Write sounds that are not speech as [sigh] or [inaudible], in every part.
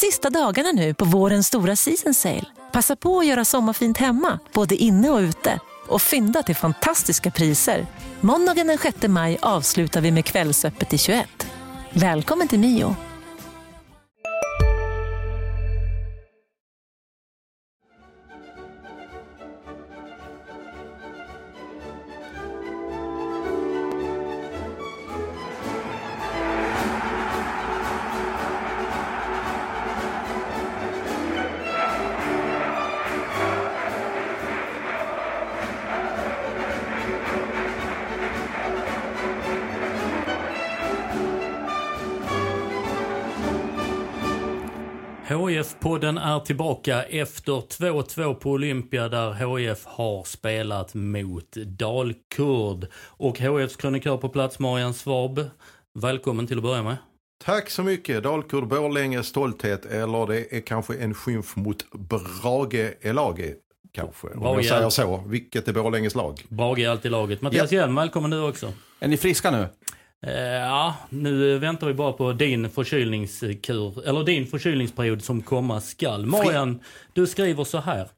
sista dagarna nu på vårens stora season sale. Passa på att göra sommarfint hemma, både inne och ute. Och fynda till fantastiska priser. Måndagen den 6 maj avslutar vi med Kvällsöppet i 21. Välkommen till Mio. Är tillbaka efter 2-2 på Olympia där HIF har spelat mot Dalkurd. Och HIFs krönikör på plats, Marian Svab. Välkommen till att börja med. Tack så mycket. Dalkurd Borlänge stolthet eller det är kanske en skymf mot Brage Elage kanske. Om jag säger så. Vilket är Borlänges lag? Brage är alltid laget. Mattias ja. Hjelm, välkommen du också. Är ni friska nu? Eh, ja, nu väntar vi bara på din förkylningskur, eller din förkylningsperiod som komma skall. Marian, du skriver så här.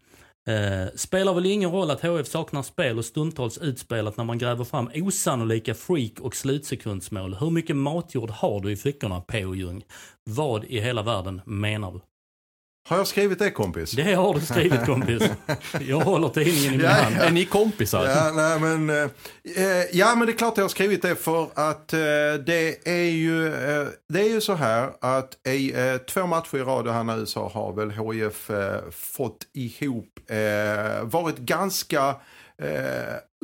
Eh, spelar väl ingen roll att HF saknar spel och stundtals utspelat när man gräver fram osannolika freak och slutsekundsmål. Hur mycket matjord har du i fickorna, P.O. Ljung? Vad i hela världen menar du? Har jag skrivit det kompis? Det har du skrivit kompis. Jag håller tidningen i min ja, hand. Ja. Är ni kompisar? Ja, nej, men, eh, ja men det är klart jag har skrivit det för att eh, det är ju eh, det är ju så här att i eh, två matcher i rad här nu så har väl HIF eh, fått ihop, eh, varit ganska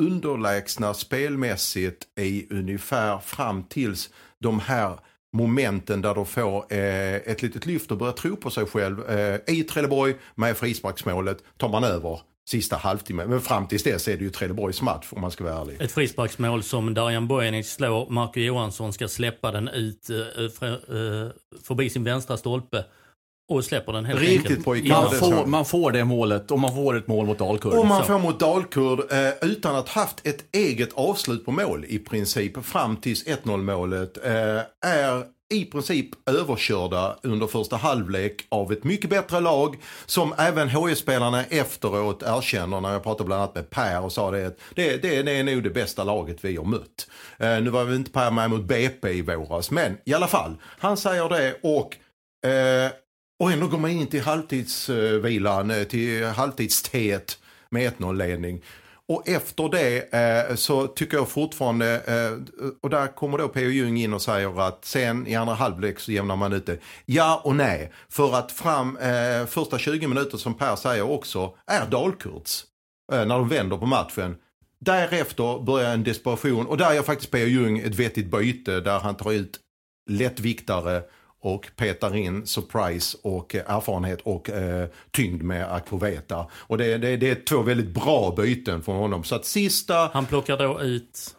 underlägsna spelmässigt i ungefär fram tills de här momenten där de får eh, ett litet lyft och börjar tro på sig själv. Eh, I Trelleborg med frisparksmålet tar man över sista halvtimmen. Men fram tills dess är det ju Trelleborgs match om man ska vara ärlig. Ett frisparksmål som Darijan Bojanic slår. Marco Johansson ska släppa den ut eh, eh, eh förbi sin vänstra stolpe. Och släpper den helt Riktigt enkelt. pojkar. Man får, man får det målet och man får ett mål mot Dalkurd. Och man får mot Dalkurd eh, utan att haft ett eget avslut på mål i princip fram tills 1-0 målet. Eh, är i princip överkörda under första halvlek av ett mycket bättre lag som även HIF-spelarna efteråt erkänner när jag pratade bland annat med Per och sa det att det, det, det är nog det bästa laget vi har mött. Eh, nu var vi inte Per med mot BP i våras men i alla fall, han säger det och eh, och ändå går man in till halvtidsvilan, eh, till halvtidsteet med 1-0 ledning. Och efter det eh, så tycker jag fortfarande, eh, och där kommer då P.O. Jung in och säger att sen i andra halvlek så jämnar man ut det. Ja och nej, för att fram eh, första 20 minuter som Per säger också är Dalkurds. Eh, när de vänder på matchen. Därefter börjar en desperation och där gör faktiskt P.O. Jung ett vettigt byte där han tar ut lättviktare och petar in surprise och eh, erfarenhet och eh, tyngd med Akpoveta. Och det, det, det är två väldigt bra byten från honom. Så att sista... Han plockar då ut?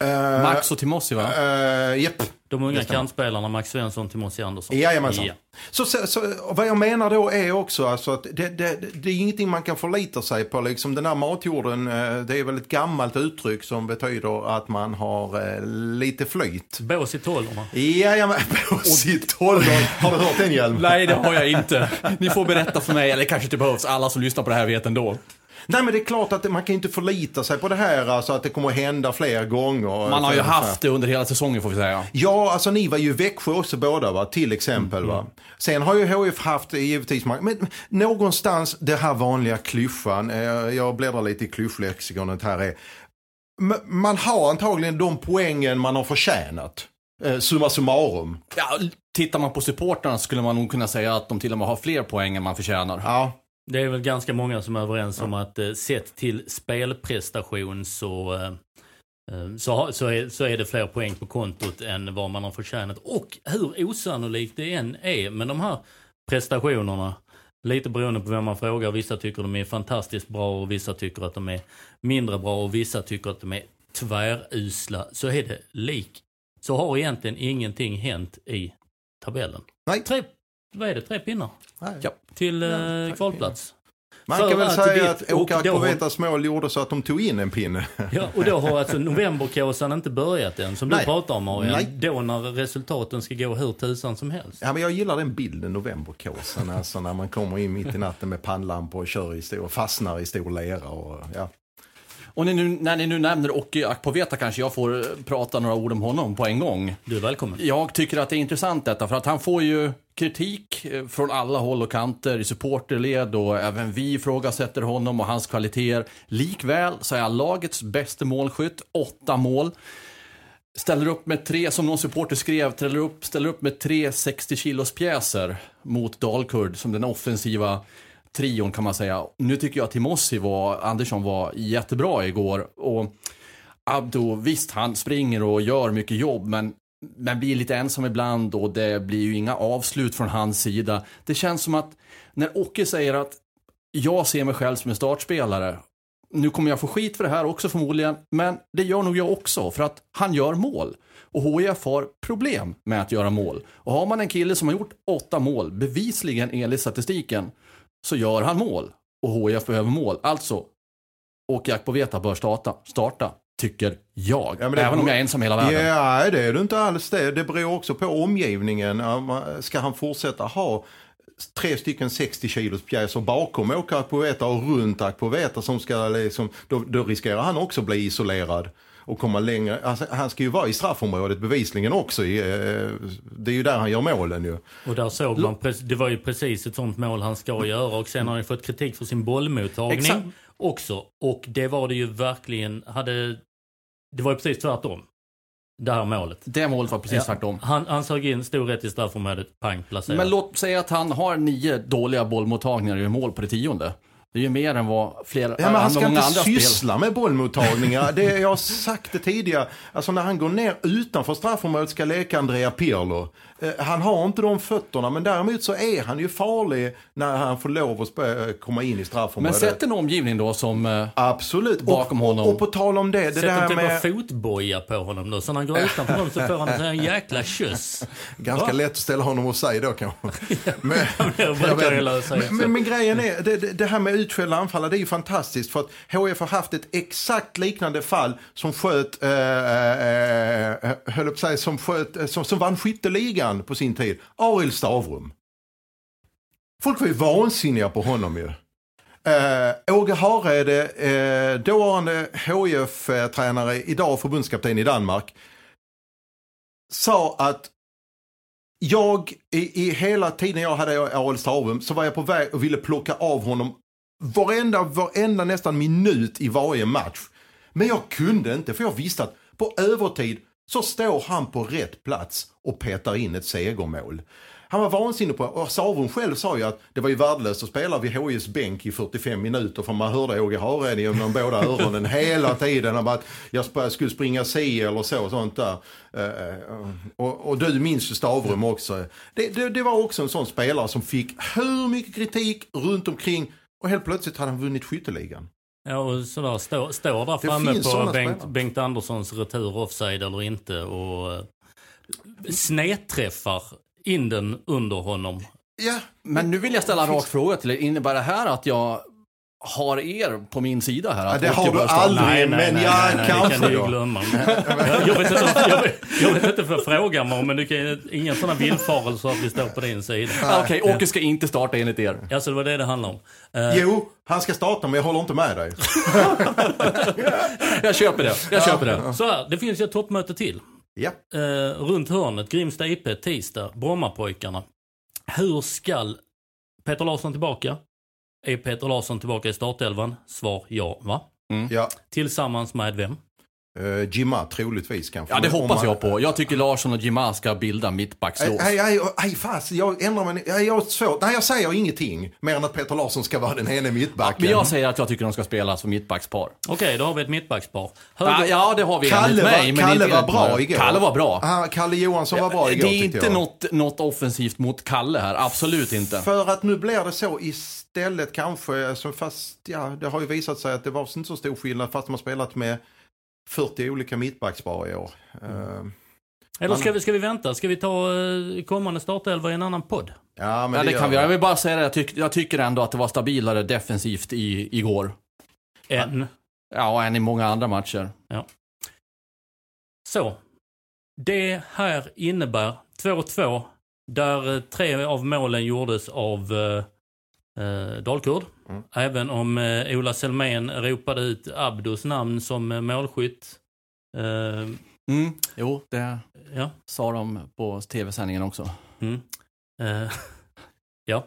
Eh, Max och Timossi va? Eh, japp. De unga kantspelarna Max Svensson, Timossi Andersson. Jajamensan. Ja. Så, så, så, vad jag menar då är också alltså att det, det, det är ingenting man kan förlita sig på. Liksom den här matjorden, eh, det är väl ett gammalt uttryck som betyder att man har lite flyt. Bås i tolvorna. Jajamän, [laughs] bås i tolvorna. Har du hört den Hjelm? Nej, det har jag inte. Ni får berätta för mig, eller kanske inte behövs. Alla som lyssnar på det här vet ändå. Nej men det är klart att man kan inte förlita sig på det här, alltså att det kommer att hända fler gånger. Man har ju haft det under hela säsongen får vi säga. Ja, alltså ni var ju Växjö också båda va, till exempel mm. va. Sen har ju HF haft givetvis, men någonstans det här vanliga klyschan, eh, jag bläddrar lite i klyschlexikonet här är, man har antagligen de poängen man har förtjänat. Eh, summa summarum. Ja, tittar man på supportrarna skulle man nog kunna säga att de till och med har fler poäng än man förtjänar. Ja, det är väl ganska många som är överens om att eh, sett till spelprestation så, eh, eh, så, så, är, så är det fler poäng på kontot än vad man har förtjänat. Och hur osannolikt det än är med de här prestationerna, lite beroende på vem man frågar, vissa tycker de är fantastiskt bra och vissa tycker att de är mindre bra och vissa tycker att de är tvärusla, så är det lik. Så har egentligen ingenting hänt i tabellen. Nej. Tre, vad är det, tre pinnar? Ja. Till eh, kvalplats. Man kan väl säga vi- att har- Akpovetas mål gjorde så att de tog in en pinne. [laughs] Ja, och då har alltså novemberkåsan inte börjat än, som du Nej. pratar om Marian. Nej. Då när resultaten ska gå hur tusan som helst. Ja, men jag gillar den bilden, novemberkåsan, alltså när man kommer in mitt i natten med pannlampor och kör i stor, fastnar i stor lera. Och, ja. Och ni nu, när ni nu nämner Åke Akpoveta kanske jag får eh, prata några ord om honom på en gång. Du är välkommen. Jag tycker att det är intressant detta, för att han får ju kritik eh, från alla håll och kanter i supporterled och även vi ifrågasätter honom och hans kvaliteter. Likväl så är han lagets bästa målskytt, åtta mål. Ställer upp med tre, som någon supporter skrev, ställer upp, ställer upp med tre 60 kilos pjäser mot Dalkurd som den offensiva trion kan man säga. Nu tycker jag att Timossi var, Andersson var jättebra igår. Och Abdo, visst han springer och gör mycket jobb men men blir lite ensam ibland och det blir ju inga avslut från hans sida. Det känns som att när Åke säger att jag ser mig själv som en startspelare. Nu kommer jag få skit för det här också förmodligen, men det gör nog jag också för att han gör mål. Och HIF har problem med att göra mål. Och har man en kille som har gjort åtta mål, bevisligen enligt statistiken, så gör han mål. Och HIF behöver mål. Alltså, Åke Akpoveta bör starta, starta, tycker jag. Ja, det- Även om jag är ensam i hela världen. Ja, det är du inte alls det. Det beror också på omgivningen. Ska han fortsätta ha tre stycken 60 kilos pjäser bakom Akpoveta och runt Akpoveta som ska liksom, då, då riskerar han också bli isolerad och komma längre. Alltså, han ska ju vara i straffområdet bevisligen också. I, eh, det är ju där han gör målen ju. Och där såg man, det var ju precis ett sånt mål han ska göra och sen har han fått kritik för sin bollmottagning Exakt. också. Och det var det ju verkligen, hade, det var ju precis tvärtom. Det här målet. Det målet var precis Ja, tvärtom. Han, han såg in stor rätt i straffområdet, pang placerad. Men låt säga att han har nio dåliga bollmottagningar i mål på det tionde. Det är ju mer än vad flera, Ja, men han ska inte andra spel. syssla med bollmottagningar. Det, jag har sagt det tidigare. Alltså när han går ner utanför straffområdet ska leka Andrea Pirlo. Eh, han har inte de fötterna men däremot så är han ju farlig när han får lov att spö- komma in i Men straffområdet. sätt en omgivning då som... eh, Absolut. bakom och, honom. Och, på tal om det, det Sätt där en typ med... fotboja på honom då, så när han går utanför honom så får han en jäkla kyss. [laughs] Ganska Va? lätt att ställa honom och säga då kanske. [laughs] Men, jag [laughs] vet- men, men, men grejen är, det, det, här med utskällda anfallare, det är ju fantastiskt. För att HF har haft ett exakt liknande fall som sköt, eh, eh, eh, höll att säga, som, sköt, eh, som, som vann skytteligan på sin tid. Arild Stavrum. Folk var ju vansinniga på honom ju. Eh, Åge Hareide, eh, dåvarande HIF-tränare, idag förbundskapten i Danmark, sa att jag, i, i hela tiden jag hade Arild Stavrum, så var jag på väg och ville plocka av honom varenda, varenda nästan minut i varje match. Men jag kunde inte, för jag visste att på övertid så står han på rätt plats och petar in ett segermål. Han var vansinnig på och Savum själv sa ju att det var ju värdelöst att spela vid HIs bänk i 45 minuter för man hörde Åge Hareide genom båda öronen [laughs] hela tiden om att jag skulle springa si eller så sånt där. Eh, och, och du minns ju Stavrum också. Det, det, det var också en sån spelare som fick hur mycket kritik runt omkring och helt plötsligt hade han vunnit skytteligan. Ja, och sådär, stå, står där Det framme på Bengt. Bengt Anderssons retur offside eller inte och eh, snedträffar in den under honom. Ja, Men nu vill jag ställa en rak fråga till er. Innebär det här att jag har er på min sida här? Ja, det har du bör starta? aldrig. men ja, det kanske kan du glömma. Jag, [laughs] jag, vet inte, jag, vet, jag vet inte för att fråga mig men du kan, inga sådana villfarelser att vi står på din sida. Okej, Åke ska inte starta enligt er. Alltså det var det det handlade om. Eh, Jo, han ska starta men jag håller inte med dig. [laughs] Jag köper det. Jag köper det. Så här, det finns ju ett toppmöte till. Ja. Eh, runt hörnet, Grimsta IP, tisdag, Brommapojkarna. Hur skall Peter Larsson tillbaka? Är Peter Larsson tillbaka i startelvan? Svar ja, va? Ja. Tillsammans med vem? Uh, Jimma troligtvis kanske. Ja, det hoppas han- jag på. Jag tycker Larsson och Jima ska bilda mittbackslås. Nej, nej, nej, fast jag ändrar mig. Nej, jag har svårt. Nej, jag säger ingenting. Mer än att Peter Larsson ska vara den ene mittbacken. Men jag säger att jag tycker de ska spela som mittbackspar. Okej, då har vi ett mittbackspar. Höger... Ja, ja, det har vi Kalle enligt var- mig. men Kalle inte var bra mig. igår. Kalle var bra. Ah, Kalle Johansson var bra igår det är inte jag. något, något offensivt mot Kalle här. Absolut inte. För att nu blir det så istället kanske, alltså fast ja, det har ju visat sig att det var inte så stor skillnad fast man spelat med 40 olika mittbackspar i år. Eh, Eller ska vi, ska vi vänta? Ska vi ta eh, kommande startelva i en annan podd? Ja, men Ja, det kan vi. Jag vill bara säga det, jag, tyck, jag tycker ändå att det var stabilare defensivt i, igår. En. Ja, än i många andra matcher. Så. Det här innebär 2-2 där eh, tre av målen gjordes av eh, eh, Dalkurd. Mm. Även om eh, Ola Selmén ropade ut Abdos namn som eh, målskytt. Eh, Mm. Jo, det ja. sa de på tv-sändningen också. Mm. Eh, [laughs] ja.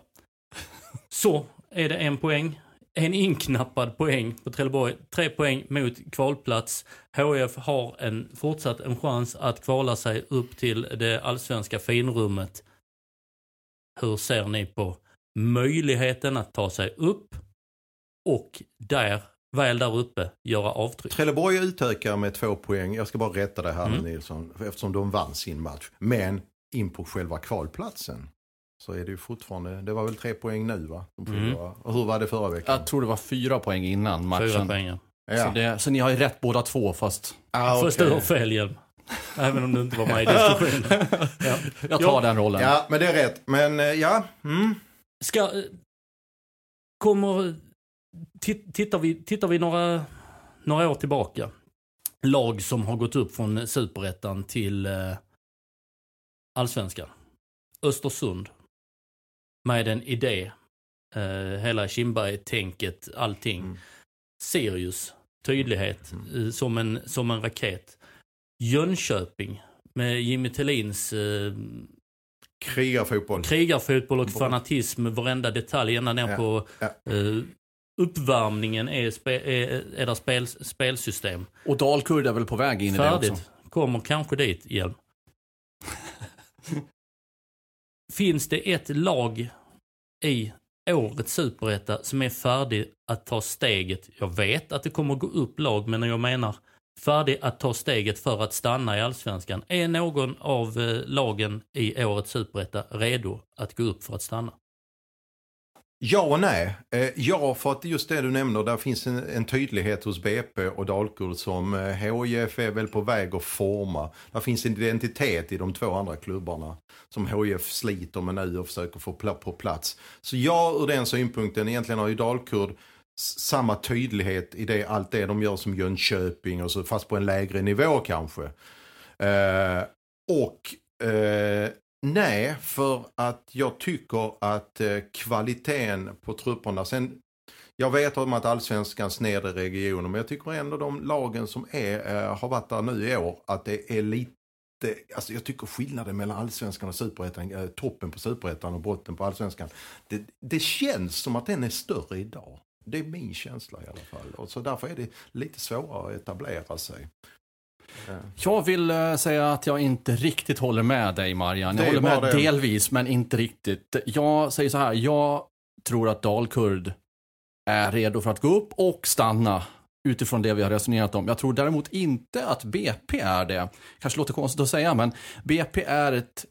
Så är det en poäng. En inknappad poäng på Trelleborg. Tre poäng mot kvalplats. HF har en, fortsatt en chans att kvala sig upp till det allsvenska finrummet. Hur ser ni på möjligheten att ta sig upp och där, väl där uppe, göra avtryck? Trelleborg utökar med två poäng. Jag ska bara rätta det här Mm. Nilsson. Eftersom de vann sin match. Men in på själva kvalplatsen. Så är det ju fortfarande, det var väl tre poäng nu va? Mm. Och hur var det förra veckan? Jag tror det var fyra poäng innan Fyra matchen. poäng. ja. Så, det, så ni har ju rätt båda två, fast ah, Först okej. du har fel Hjelm. Även om du inte var med i diskussionen. Ja. [laughs] jag tar Ja. den rollen. Ja, men det är rätt. Men eh, ja, mm. Ska, kommer, ti- tittar vi, tittar vi några, några år tillbaka. Lag som har gått upp från superettan till eh, allsvenskan. Östersund. Med en idé. Eh, hela Kindberg-tänket, allting. Mm. Sirius, tydlighet, eh, som, en, som en raket. Jönköping med Jimmy Tillins eh, krigarfotboll. krigarfotboll och fanatism, varenda detalj ända ner Ja, på ja. eh, uppvärmningen är, spe, är, är där spel, spelsystem. Och Dalkurd är väl på väg in i det också. Färdigt. Kommer kanske dit igen. [laughs] Finns det ett lag i årets superetta som är färdig att ta steget? Jag vet att det kommer gå upp lag, men jag menar färdig att ta steget för att stanna i allsvenskan. Är någon av eh, lagen i årets superetta redo att gå upp för att stanna? Ja och nej. Eh, ja, för att just det du nämner, där finns en, en tydlighet hos BP och Dalkurd som eh, HIF är väl på väg att forma. Där finns en identitet i de två andra klubbarna som HIF sliter med nu och försöker få på plats. Så ja, ur den synpunkten, egentligen har ju Dalkurd samma tydlighet i det, allt det de gör som Jönköping och så, fast på en lägre nivå kanske. Eh, och eh, nej, för att jag tycker att eh, kvaliteten på trupperna, sen jag vet om att allsvenskans nedre regioner, men jag tycker ändå de lagen som är, eh, har varit där nu i år, att det är lite Alltså jag tycker skillnaden mellan allsvenskan och superettan, eh, toppen på superettan och botten på allsvenskan, det, det känns som att den är större idag. Det är min känsla i alla fall. Och så därför är det lite svårare att etablera sig. Jag vill eh, säga att jag inte riktigt håller med dig Marian. Jag håller med det. delvis, men inte riktigt. Jag säger så här, jag tror att Dalkurd är redo för att gå upp och stanna utifrån det vi har resonerat om. Jag tror däremot inte att BP är det. Kanske låter konstigt att säga, men BP är ett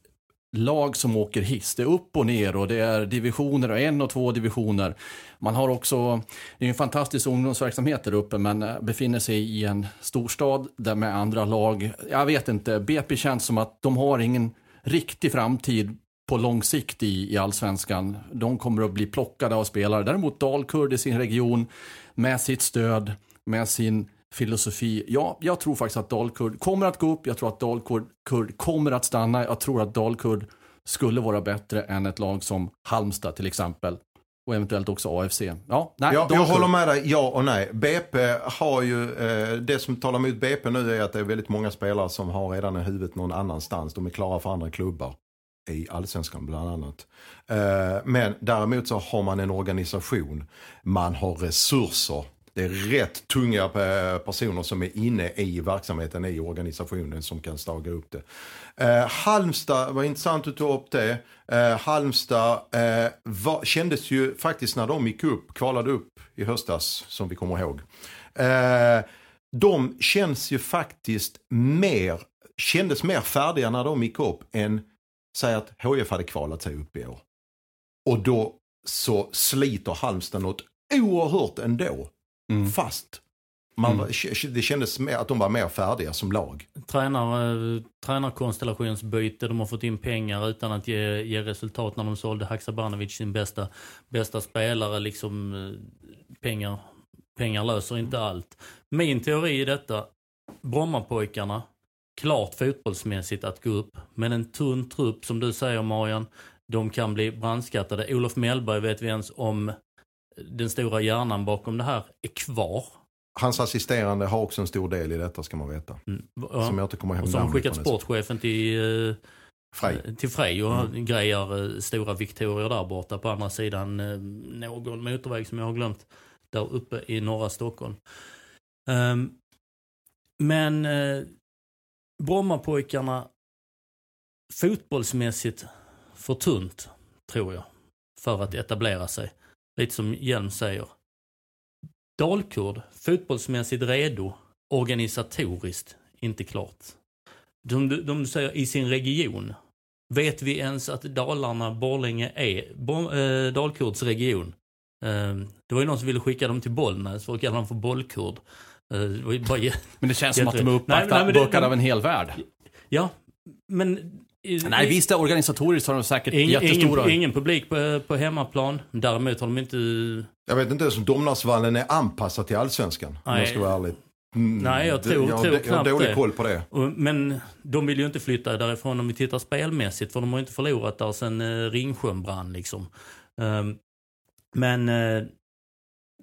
lag som åker hiss. Det är upp och ner och det är divisioner och en och två divisioner. Man har också, det är en fantastisk ungdomsverksamhet där uppe men eh, befinner sig i en storstad där med andra lag. Jag vet inte, BP känns som att de har ingen riktig framtid på lång sikt i, i allsvenskan. De kommer att bli plockade av spelare. Däremot Dalkurd i sin region med sitt stöd, med sin filosofi. Ja, jag tror faktiskt att Dalkurd kommer att gå upp. Jag tror att Dalkurd Kurd kommer att stanna. Jag tror att Dalkurd skulle vara bättre än ett lag som Halmstad till exempel. Och eventuellt också AFC. Ja, nej, Ja, jag håller med dig, ja och nej. BP har ju, eh, det som talar emot BP nu är att det är väldigt många spelare som har redan i huvudet någon annanstans. De är klara för andra klubbar. I allsvenskan bland annat. Eh, men däremot så har man en organisation. Man har resurser. Det är rätt tunga eh, personer som är inne i verksamheten i organisationen som kan staga upp det. Eh, Halmstad, var intressant att ta upp det. Eh, Halmstad eh, var, kändes ju faktiskt när de gick upp, kvalade upp i höstas som vi kommer ihåg. Eh, de känns ju faktiskt mer, kändes mer färdiga när de gick upp än säg att HF hade kvalat sig upp i år. Och då så sliter Halmstad något oerhört ändå. Mm. Fast Man, var- Det kändes mer att de var mer färdiga som lag. Tränar, eh, tränarkonstellationsbyte, de har fått in pengar utan att ge, ge resultat när de sålde Haksabanovic, sin bästa, bästa spelare. Liksom, eh, pengar, pengar löser inte allt. Min teori i detta, Brommapojkarna, klart fotbollsmässigt att gå upp. Men en tunn trupp, som du säger Marian, de kan bli brandskattade. Olof Mellberg vet vi ens om den stora hjärnan bakom det här är kvar. Hans assisterande har också en stor del i detta ska man veta. Mm. Som jag inte kommer ihåg Och namnet skickat sportchefen till, eh, Frej. till Frej och grejar eh, stora Victorier där borta på andra sidan eh, någon motorväg som jag har glömt. Där uppe i norra Stockholm. Ehm, men eh, Brommapojkarna fotbollsmässigt för tunt, tror jag, för att etablera sig. Lite som Hjelm säger. Dalkurd, fotbollsmässigt redo, organisatoriskt inte klart. De, de, säger i sin region. Vet vi ens att Dalarna, Borlänge är Bo, eh, Dalkurds region? Eh, det var ju någon som ville skicka dem till Bollnäs för att kalla dem för bollkurd. Eh, det [laughs] Men det känns som att de är uppbackade av en hel värld. ja, men... Nej, visst är organisatoriskt har de säkert Ingen, jättestora... ingen, ingen publik på, på hemmaplan. Däremot har de inte... Jag vet inte ens om Domnarsvallen är anpassad till allsvenskan. Om Nej. jag ska vara ärlig. Mm, Nej, jag tror- jag, tror jag har knappt dålig det. koll på det. Och, men de vill ju inte flytta därifrån om vi tittar spelmässigt för de har ju inte förlorat där sen eh, Ringsjön brann liksom. Ehm, men eh,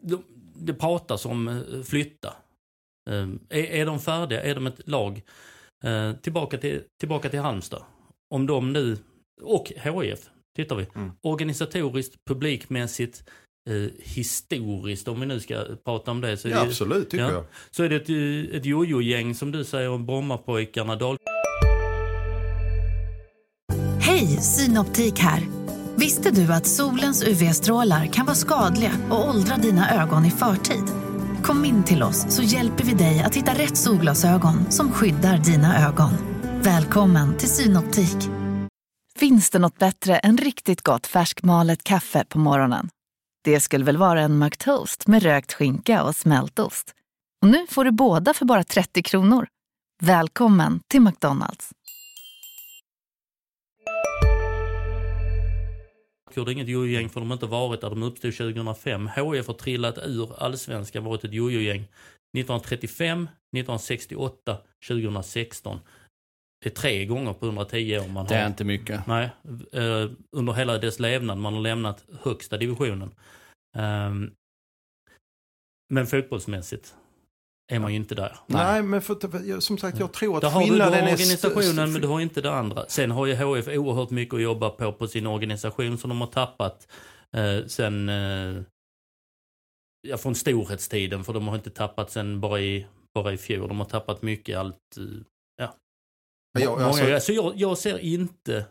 de, det pratas om eh, flytta. Ehm, är, är de färdiga? Är de ett lag? Eh, tillbaka, till, tillbaka till Halmstad. Om de nu, och HIF, tittar vi. Mm. Organisatoriskt, publikmässigt, eh, historiskt om vi nu ska prata om det. Så Ja, det, absolut tycker Ja. jag. så är det ett, eh, ett jojo-gäng som du säger om Brommapojkarna, Dal Hej, Synoptik här. Visste du att solens UV-strålar kan vara skadliga och åldra dina ögon i förtid? Kom in till oss så hjälper vi dig att hitta rätt solglasögon som skyddar dina ögon. Välkommen till Synoptik. Finns det något bättre än riktigt gott färskmalet kaffe på morgonen? Det skulle väl vara en McToast med rökt skinka och smältost. Och nu får du båda för bara 30 kronor. Välkommen till McDonalds. Kurd är inget jojo-gäng för de har inte varit där. De uppstod 2005. HIF har trillat ur allsvenskan, varit ett jojo-gäng 1935, 1968, 2016. Det är tre gånger på 110 år man Det är har. inte mycket. Nej, eh, under hela dess levnad. Man har lämnat högsta divisionen. Ehm, men fotbollsmässigt är man ju inte där. Nej, men för, som sagt jag tror att Där har du, du skillnaden har är... organisationen men du har inte det andra. Sen har ju HF oerhört mycket att jobba på på sin organisation som de har tappat eh, sen eh, ja, från storhetstiden för de har inte tappat sen bara i, bara i fjol. De har tappat mycket allt. Eh, ja. Ja, Många, alltså- alltså, jag, jag ser inte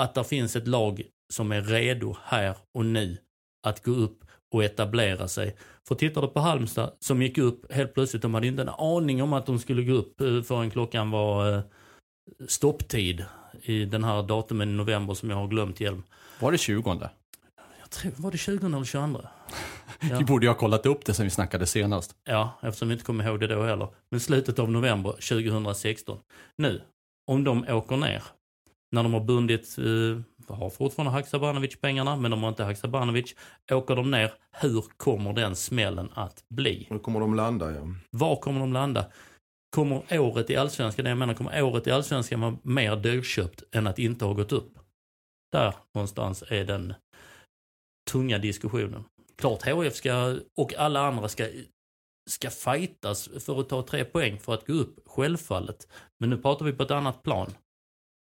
att det finns ett lag som är redo här och nu att gå upp och etablera sig. För tittar du på Halmstad som gick upp helt plötsligt, de hade inte en aning om att de skulle gå upp eh, förrän klockan var eh, stopptid i den här datumen i november som jag har glömt Hjelm. Var det 20? Jag tror, var det 20 eller 22? [laughs] Vi Ja. borde ju ha kollat upp det sen vi snackade senast. Ja, eftersom vi inte kommer ihåg det då heller. Men slutet av november 2016. Nu, om de åker ner, när de har bundit, eh, har fortfarande Haksabanovic pengarna, men de har inte Haksabanovic. Åker de ner, hur kommer den smällen att bli? Nu kommer de landa, ja. Var kommer de landa? Kommer året i Allsvenskan, jag menar kommer året i Allsvenskan vara mer dyrköpt än att inte ha gått upp? Där någonstans är den tunga diskussionen. Klart HF ska, och alla andra ska, ska fightas för att ta tre poäng för att gå upp, självfallet. Men nu pratar vi på ett annat plan.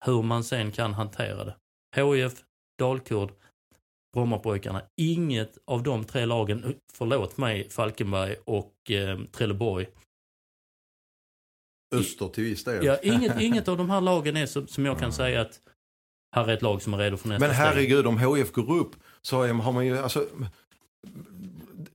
Hur man sen kan hantera det. HIF, Dalkurd, Brommapojkarna. Inget av de tre lagen, förlåt mig Falkenberg och eh, Trelleborg. Öster till viss del. Ja, inget, [laughs] inget av de här lagen är som, som jag kan säga att här är ett lag som är redo för nästa Men steg. herregud, om HF går upp så har man ju, alltså,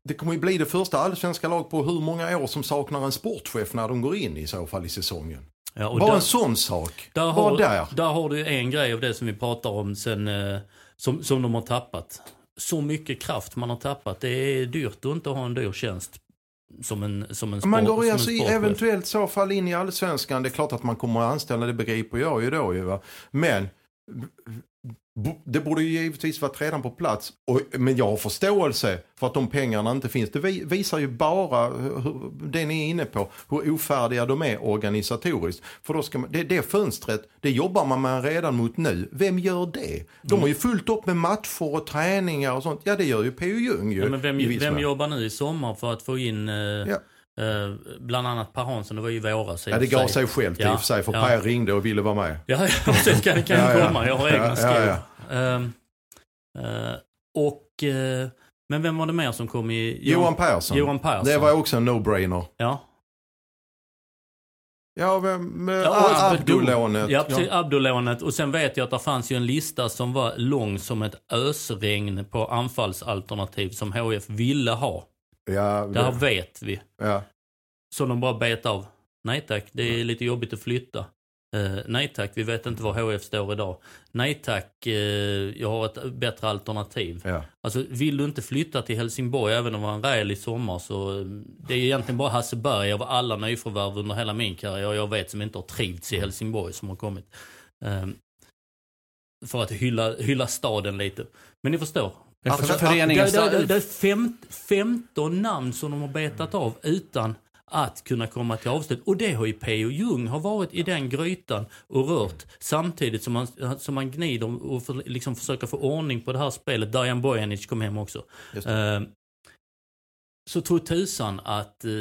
det kommer ju bli det första allsvenska lag på hur många år som saknar en sportchef när de går in i så fall i säsongen. Ja, Bara där- en sån sak. Där har, där. där har du en grej av det som vi pratar om sen, eh, som, som de har tappat. Så mycket kraft man har tappat. Det är dyrt att inte ha en dyr tjänst som en, som en sport. Man går alltså i, eventuellt så fall in i allsvenskan. Det är klart att man kommer att anställa, det begriper jag ju då ju va. Men det borde ju givetvis varit redan på plats. Och, men jag har förståelse för att de pengarna inte finns. Det vi- visar ju bara hur, det ni är inne på, hur ofärdiga de är organisatoriskt. För då ska man, det, det fönstret, det jobbar man med redan mot nu. Vem gör det? De har ju fullt upp med matcher och träningar och sånt. Ja det gör ju P.O. Ljung ju. Ja, men vem, vem jobbar nu i sommar för att få in eh, Ja. Eh, bland annat Per Hansson, det var ju i våras i Ja, det gav sig självt i Ja, och för sig, för ja. Per ringde och ville vara med. Ja, ja det kan, kan [laughs] Ja, komma. Jag har egna skor. Ehm, eh, och, eh, men vem var det mer som kom i? Johan Persson. Johan Persson. Det var också en no-brainer. Ja, Ja, med Ja, och ja, Abdul. Abdul-lånet. ja precis. Abdul-lånet. Och sen vet jag att det fanns ju en lista som var lång som ett ösregn på anfallsalternativ som HF ville ha. Ja, Det här det, vet vi. ja. Så de bara bet av. Nej tack, det är lite jobbigt att flytta. Eh, nej tack, vi vet inte var HF står idag. Nej tack, eh, jag har ett bättre alternativ. Ja. Alltså vill du inte flytta till Helsingborg även om det var en rälig sommar så eh, det är egentligen bara Hasse Berg av alla nyförvärv under hela min karriär jag vet som inte har trivts i Helsingborg som har kommit. För att hylla, hylla staden lite. Men ni förstår. För- Alltså, Föreningen... Det, det, det, det är fem, 15 namn som de har betat av utan att kunna komma till avslut. Och det har ju P.O. Jung har varit i den grytan och rört samtidigt som man, som man gnider och för, liksom försöker få ordning på det här spelet. Dajan Bojanic kom hem också. Eh, så tror tusan att eh,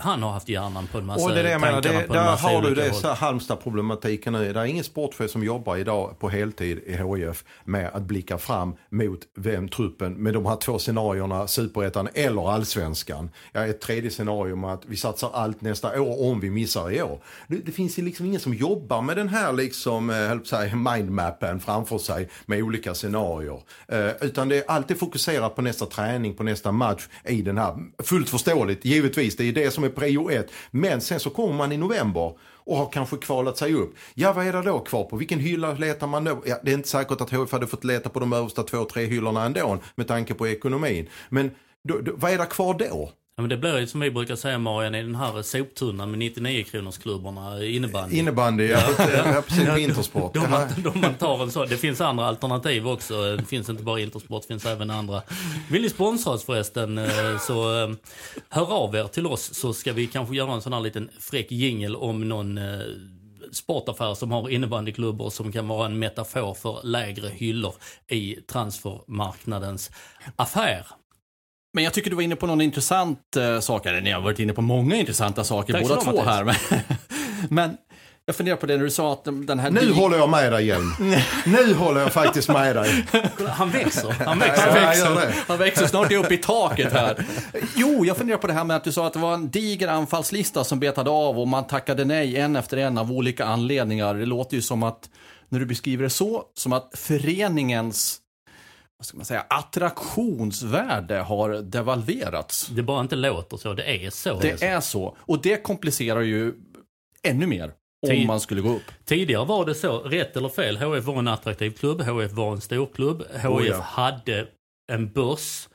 han har haft hjärnan på en massa Och det är det jag menar, det, där har du det Halmstad-problematiken nu. Det är ingen sportchef som jobbar idag på heltid i HIF med att blicka fram mot vem truppen med de här två scenarierna, superettan eller allsvenskan. Ja, ett tredje scenario med att vi satsar allt nästa år om vi missar i år. Det, det finns ju liksom ingen som jobbar med den här liksom, eh, säga, mindmappen framför sig med olika scenarier. Eh, utan det är alltid fokuserat på nästa träning, på nästa match i den här. Fullt förståeligt, givetvis. Det är det som är prio ett. Men sen så kommer man i november och har kanske kvalat sig upp. Ja, vad är det då kvar på? Vilken hylla letar man då? Ja, det är inte säkert att HF hade fått leta på de översta två, tre hyllorna ändå med tanke på ekonomin. Men då, då, vad är det kvar då? Ja, men det blir ju som vi brukar säga Marian i den här soptunnan med 99 kronors klubborna innebandy. Innebandy, ja, ja precis, på Intersport. Då Ja. man, då man tar en sån. Det finns andra alternativ också. Det finns inte bara Intersport, det finns även andra. Vill ni sponsra oss förresten eh, så eh, hör av er till oss så ska vi kanske göra en sån här liten fräck jingel om någon eh, sportaffär som har innebandyklubbor som kan vara en metafor för lägre hyllor i transfermarknadens affär. Men jag tycker du var inne på någon intressant uh, sak. Eller ni har varit inne på många intressanta saker, Tack båda två mycket. här. Men, [laughs] men jag funderar på det när du sa att den här... Nu håller jag med dig Hjelm. [laughs] Nu håller jag faktiskt med dig. Han växer, han växer. jag gör det. Han växer snart upp i taket här. Jo, jag funderar på det här med att du sa att det var en diger anfallslista som betade av och man tackade nej en efter en av olika anledningar. Det låter ju som att, när du beskriver det så, som att föreningens vad ska man säga, attraktionsvärde har devalverats. Det bara inte låter så, det är så. Det är så. Och det komplicerar ju ännu mer om man skulle gå upp. Tidigare var det så, rätt eller fel, HF var en attraktiv klubb, HF var en stor klubb, HF Oh ja. hade en börs,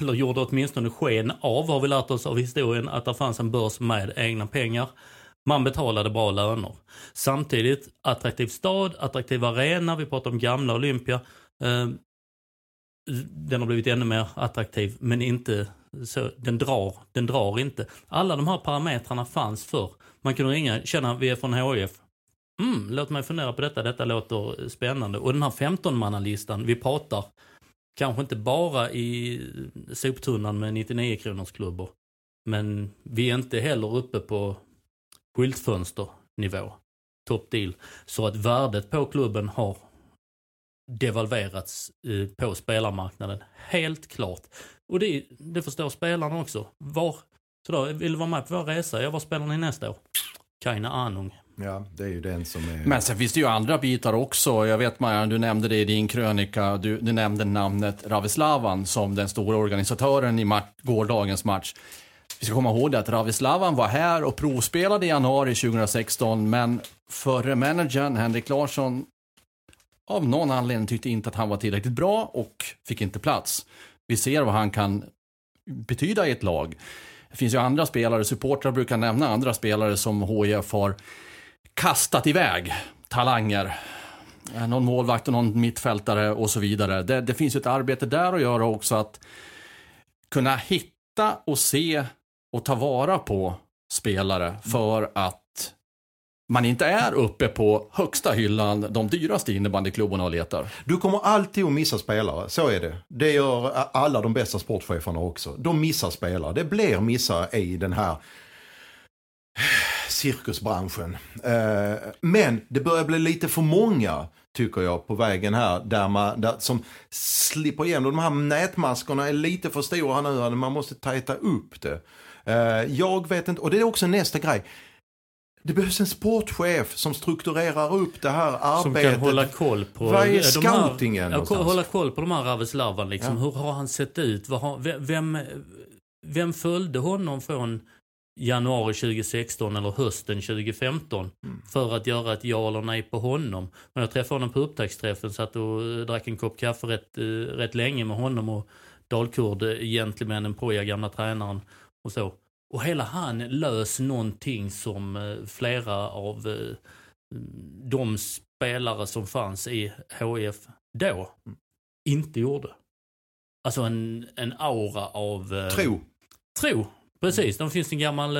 eller gjorde åtminstone sken av, har vi lärt oss av historien, att det fanns en börs med egna pengar. Man betalade bra löner. Samtidigt, attraktiv stad, attraktiv arena, vi pratar om gamla Olympia. Den har blivit ännu mer attraktiv, men inte så, den drar, den drar inte. Alla de här parametrarna fanns för. Man kunde ringa, känna vi är från HIF. Mm, låt mig fundera på detta, detta låter spännande. Och den här 15-mannalistan, vi pratar kanske inte bara i soptunnan med 99 kronors klubbor. Men vi är inte heller uppe på skyltfönsternivå, top deal. Så att värdet på klubben har devalverats eh, på spelarmarknaden. Helt klart. Och det, det förstår spelarna också. Var, så då, vill du vara med på vår resa? Ja, var spelar ni nästa år? Keine Ahnung. Ja, det är ju den som är... Men sen finns det ju andra bitar också. Jag vet Marianne, du nämnde det i din krönika. Du, du nämnde namnet Ravislavan som den stora organisatören i match, gårdagens match. Vi ska komma ihåg det att Ravislavan var här och provspelade i januari 2016 men förre managern Henrik Larsson av någon anledning tyckte inte att han var tillräckligt bra och fick inte plats. Vi ser vad han kan betyda i ett lag. Det finns ju andra spelare, supportrar brukar nämna andra spelare som HIF har kastat iväg, talanger. Eh, någon målvakt och någon mittfältare och så vidare. Det, det finns ju ett arbete där att göra också att kunna hitta och se och ta vara på spelare för att man inte är uppe på högsta hyllan, de dyraste innebandyklubborna och letar. Du kommer alltid att missa spelare, så är det. Det gör alla de bästa sportcheferna också. De missar spelare. Det blir missar i den här cirkusbranschen. Eh, men det börjar bli lite för många, tycker jag, på vägen här. Där man, där, som slipper igenom. De här nätmaskorna är lite för stora nu. Man måste tajta upp det. Eh, jag vet inte, och det är också nästa grej. Det behövs en sportchef som strukturerar upp det här arbetet. Som kan hålla koll på... Vad är de här- scoutingen Ja, hålla koll på de här Raveslavan liksom. Hur har han sett ut? Har, ve- vem, vem följde honom från januari 2016 eller hösten 2015 Mm. för att göra ett ja eller nej på honom? När jag träffade honom på upptaktsträffen satt och eh, drack en kopp kaffe rätt, eh, rätt länge med honom och Dalkurd, eh, gentlemännen Poja, gamla tränaren och så. Och hela han lös någonting som eh, flera av eh, de spelare som fanns i HIF då inte gjorde. Alltså en, en aura av... eh, Tro. Tro, precis. Det finns en gammal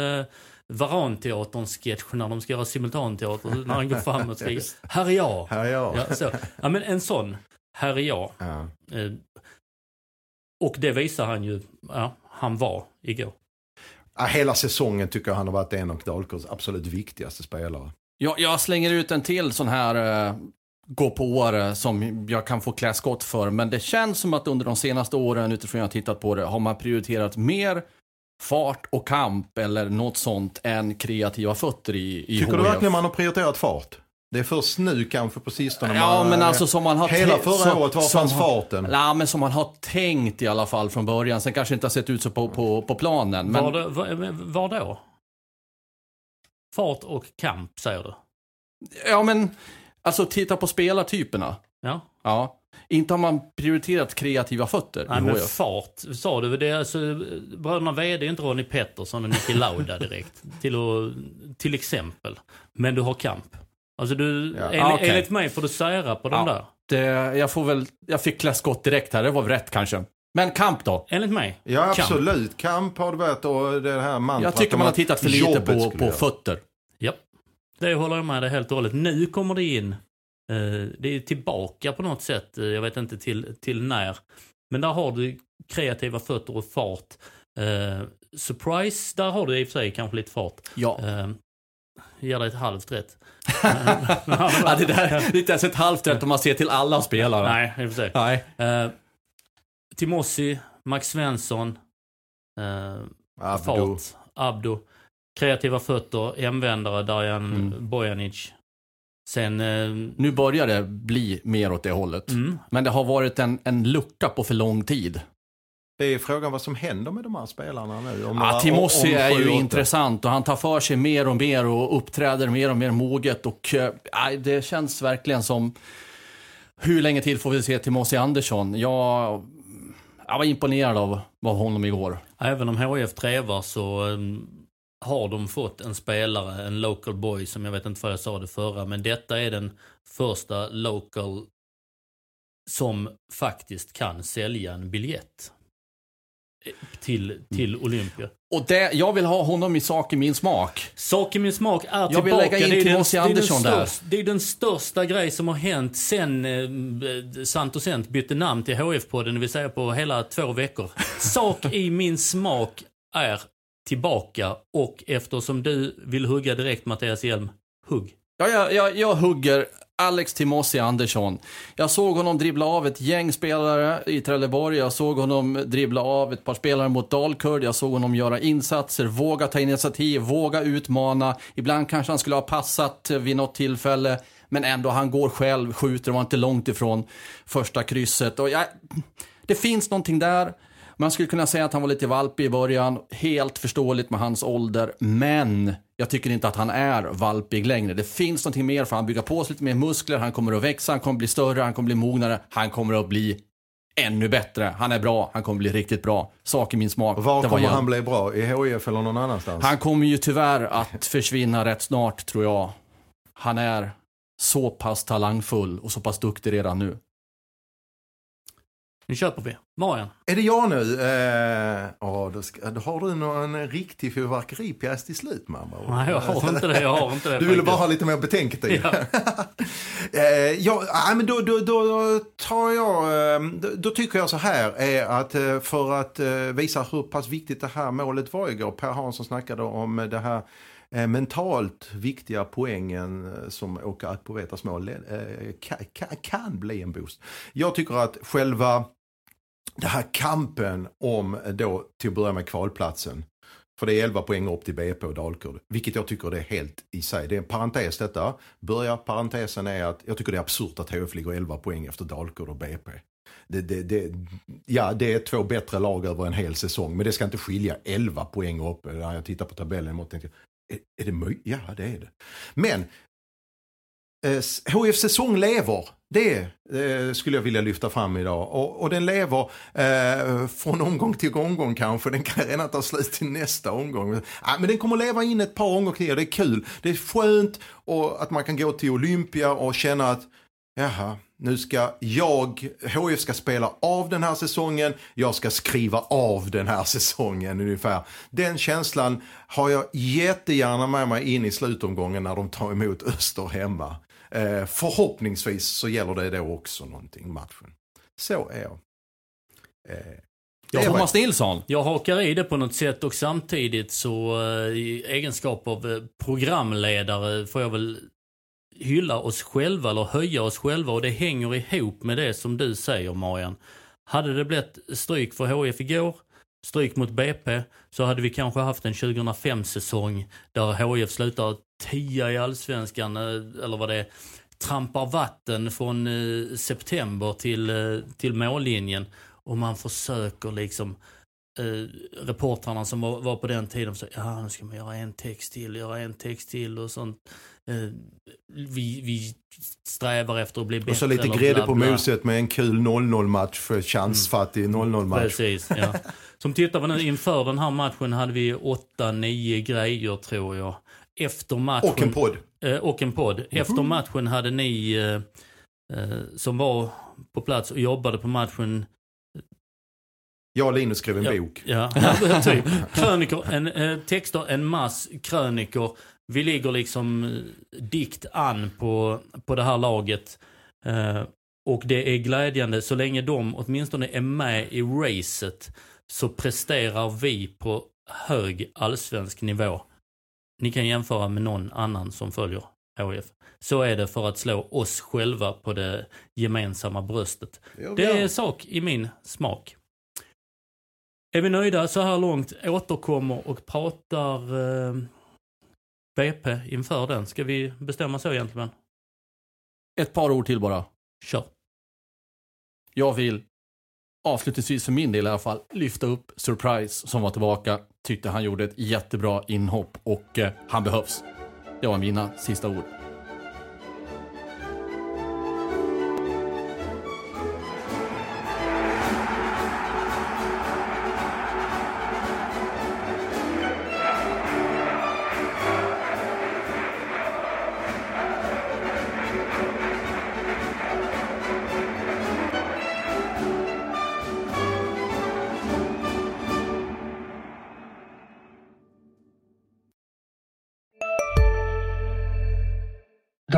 Varanteatern-sketch när de ska göra simultanteater. när han går fram och skriker [laughs] Här är jag. Här är jag. Ja, så. ja, men en sån. Här är jag. Ja. Och det visar han ju, ja, han var igår. Ja, Hela säsongen tycker jag han har varit en av Dalkurds absolut viktigaste spelare. Jag, jag slänger ut en till sån här eh, gå på som jag kan få klä skott för. Men det känns som att under de senaste åren, utifrån jag har tittat på det, har man prioriterat mer fart och kamp eller något sånt än kreativa fötter i, i Tycker du HIF. verkligen man har prioriterat fart? Det är först nu kanske på sistone Ja, man, men alltså som man har Hela förra som- året var fanns farten. Ja, men som man har tänkt i alla fall från början. Sen kanske inte har sett ut så på, på, på planen. Men Var, det, var, var då? Fart och kamp, säger du? Ja, men alltså titta på spelartyperna. Ja. Ja. Inte har man prioriterat kreativa fötter Nej, i men fart, sa du? Det är alltså, bröderna Wede är inte Ronnie Pettersson och Niki Lauda direkt. till, att, till exempel. Men du har kamp. Alltså du, Ja. enligt, Ah, okej. enligt mig får du sära på den Ja. där. Det, jag får väl, jag fick klä skott direkt här, det var väl rätt kanske. Men kamp då? Enligt mig. Ja, Kamp. absolut. Kamp har det varit och det här mantrat Jag tycker man har tittat för lite på, på fötter. Ja, det håller jag med dig helt och hållet. Nu kommer det in, eh, det är tillbaka på något sätt, eh, jag vet inte till, till när. Men där har du kreativa fötter och fart. Eh, surprise, där har du i och för sig kanske lite fart. Ja. Eh, ger dig ett halvt rätt. [laughs] ja, det där det är inte ens ett halvt rätt om man ser till alla spelare. Nej, i och för sig. Nej. Eh, Timossi, Max Svensson, eh, Abdo. fart, Abdo. Kreativa fötter, hemvändare, Dajan Mm. Bojanic. Sen, eh, Nu börjar det bli mer åt det hållet. mm, Men det har varit en, en lucka på för lång tid. Det är frågan vad som händer med de här spelarna nu. Om Ja, Timossi är ju intressant och han tar för sig mer och mer och uppträder mer och mer moget. Och nej, det känns verkligen som... Hur länge till får vi se Timossi Andersson? Jag, jag var imponerad av, av honom igår. Även om HIF trevar så um, har de fått en spelare, en local boy, som jag vet inte vad jag sa det förra, men detta är den första local som faktiskt kan sälja en biljett till, till Olympia. Och det, jag vill ha honom i sak i min smak. Sak i min smak är Jag tillbaka. vill lägga in den, Timothy den Andersson där. största- Det är den största grej som har hänt sen eh, Sant och Sent bytte namn till HF-podden, det vill säga på hela två veckor. Sak i min smak är tillbaka och eftersom du vill hugga direkt Mattias Hjelm, hugg. Ja, jag, jag, jag hugger Alex Timossi Andersson. Jag såg honom dribbla av ett gäng spelare i Trelleborg. Jag såg honom dribbla av ett par spelare mot Dalkurd. Jag såg honom göra insatser, våga ta initiativ, våga utmana. Ibland kanske han skulle ha passat vid något tillfälle. Men ändå, han går själv, skjuter, och var inte långt ifrån första krysset. Och jag, det finns någonting där. Man skulle kunna säga att han var lite valpig i början, helt förståeligt med hans ålder, men jag tycker inte att han är valpig längre. Det finns någonting mer för han bygger på sig lite mer muskler, han kommer att växa, han kommer att bli större, han kommer att bli mognare, han kommer att bli ännu bättre. Han är bra, han kommer bli riktigt bra. Sak i min smak. Och var kommer jävligt- han bli bra? I HIF eller någon annanstans? Han kommer ju tyvärr att försvinna rätt snart, tror jag. Han är så pass talangfull och så pass duktig redan nu. Nu köper vi. Marian. Är det jag nu? Eh, ja, då, ska, då har du någon riktig fyrverkeripjäs till slut mamma. Nej, jag har inte det. Jag har inte det [laughs] Du ville bara ha lite mer betänketid. Ja. [laughs] eh, ja, men då, då, då tar jag, eh, då, då tycker jag så här är att eh, för att eh, visa hur pass viktigt det här målet var igår. Per Hansson snackade om det här mentalt viktiga poängen som Åke Apovetas mål eh, kan, kan, kan bli en boost. Jag tycker att själva den här kampen om då till att börja med kvalplatsen. För det är 11 poäng upp till BP och Dalkurd. Vilket jag tycker det är helt i sig. Det är en parentes detta. Börja parentesen är att jag tycker det är absurt att HF ligger 11 poäng efter Dalkurd och BP. Det, det, det, ja, det är två bättre lag över en hel säsong. Men det ska inte skilja 11 poäng upp. När jag tittar på tabellen och tänker, är, är det möjligt? Ja, det är det. Men eh, HF säsong lever. Det eh, skulle jag vilja lyfta fram idag. Och, och den lever eh, från omgång till omgång kanske. Den kan redan ta slut till nästa omgång. Men, ah, men den kommer leva in ett par omgångar till. Det är kul. Det är skönt och att man kan gå till Olympia och känna att Jaha, nu ska jag, HF ska spela av den här säsongen, jag ska skriva av den här säsongen ungefär. Den känslan har jag jättegärna med mig in i slutomgången när de tar emot Öster hemma. Eh, förhoppningsvis så gäller det då också någonting matchen. Så är jag. Eh, är Thomas Nilsson. Jag hakar i det på något sätt och samtidigt så eh, i egenskap av eh, programledare får jag väl hylla oss själva eller höja oss själva och det hänger ihop med det som du säger Marian. Hade det blivit stryk för HIF igår, stryk mot BP, så hade vi kanske haft en 2005-säsong där HIF slutar 10 i allsvenskan, eh, eller vad det är, trampar vatten från eh, september till, eh, till mållinjen och man försöker liksom eh, reportrarna som var, var på den tiden sa ja nu ska man göra en text till, göra en text till och sånt. Eh, vi, vi strävar efter att bli bättre. Och så lite grädde på moset med en kul 0-0 match för chansfattig 0-0 match. Precis, ja. Som tittar vi nu inför den här matchen hade vi 8-9 grejer tror jag. Efter matchen... Och en podd. Eh, och en podd. Efter matchen hade ni eh, eh, som var på plats och jobbade på matchen Jag och Linus skrev en Ja. bok. Ja, [laughs] typ. Krönikor, en, texter, en mass krönikor. Vi ligger liksom dikt an på, på det här laget. Eh, och det är glädjande, så länge de åtminstone är med i racet så presterar vi på hög allsvensk nivå. Ni kan jämföra med någon annan som följer HIF. Så är det för att slå oss själva på det gemensamma bröstet. Det är sak i min smak. Är vi nöjda så här långt, återkommer och pratar eh, BP inför den. Ska vi bestämma så egentligen? Ett par ord till bara. Kör. Jag vill avslutningsvis för min del i alla fall lyfta upp Surprise som var tillbaka. Tyckte han gjorde ett jättebra inhopp och eh, han behövs. Det var mina sista ord.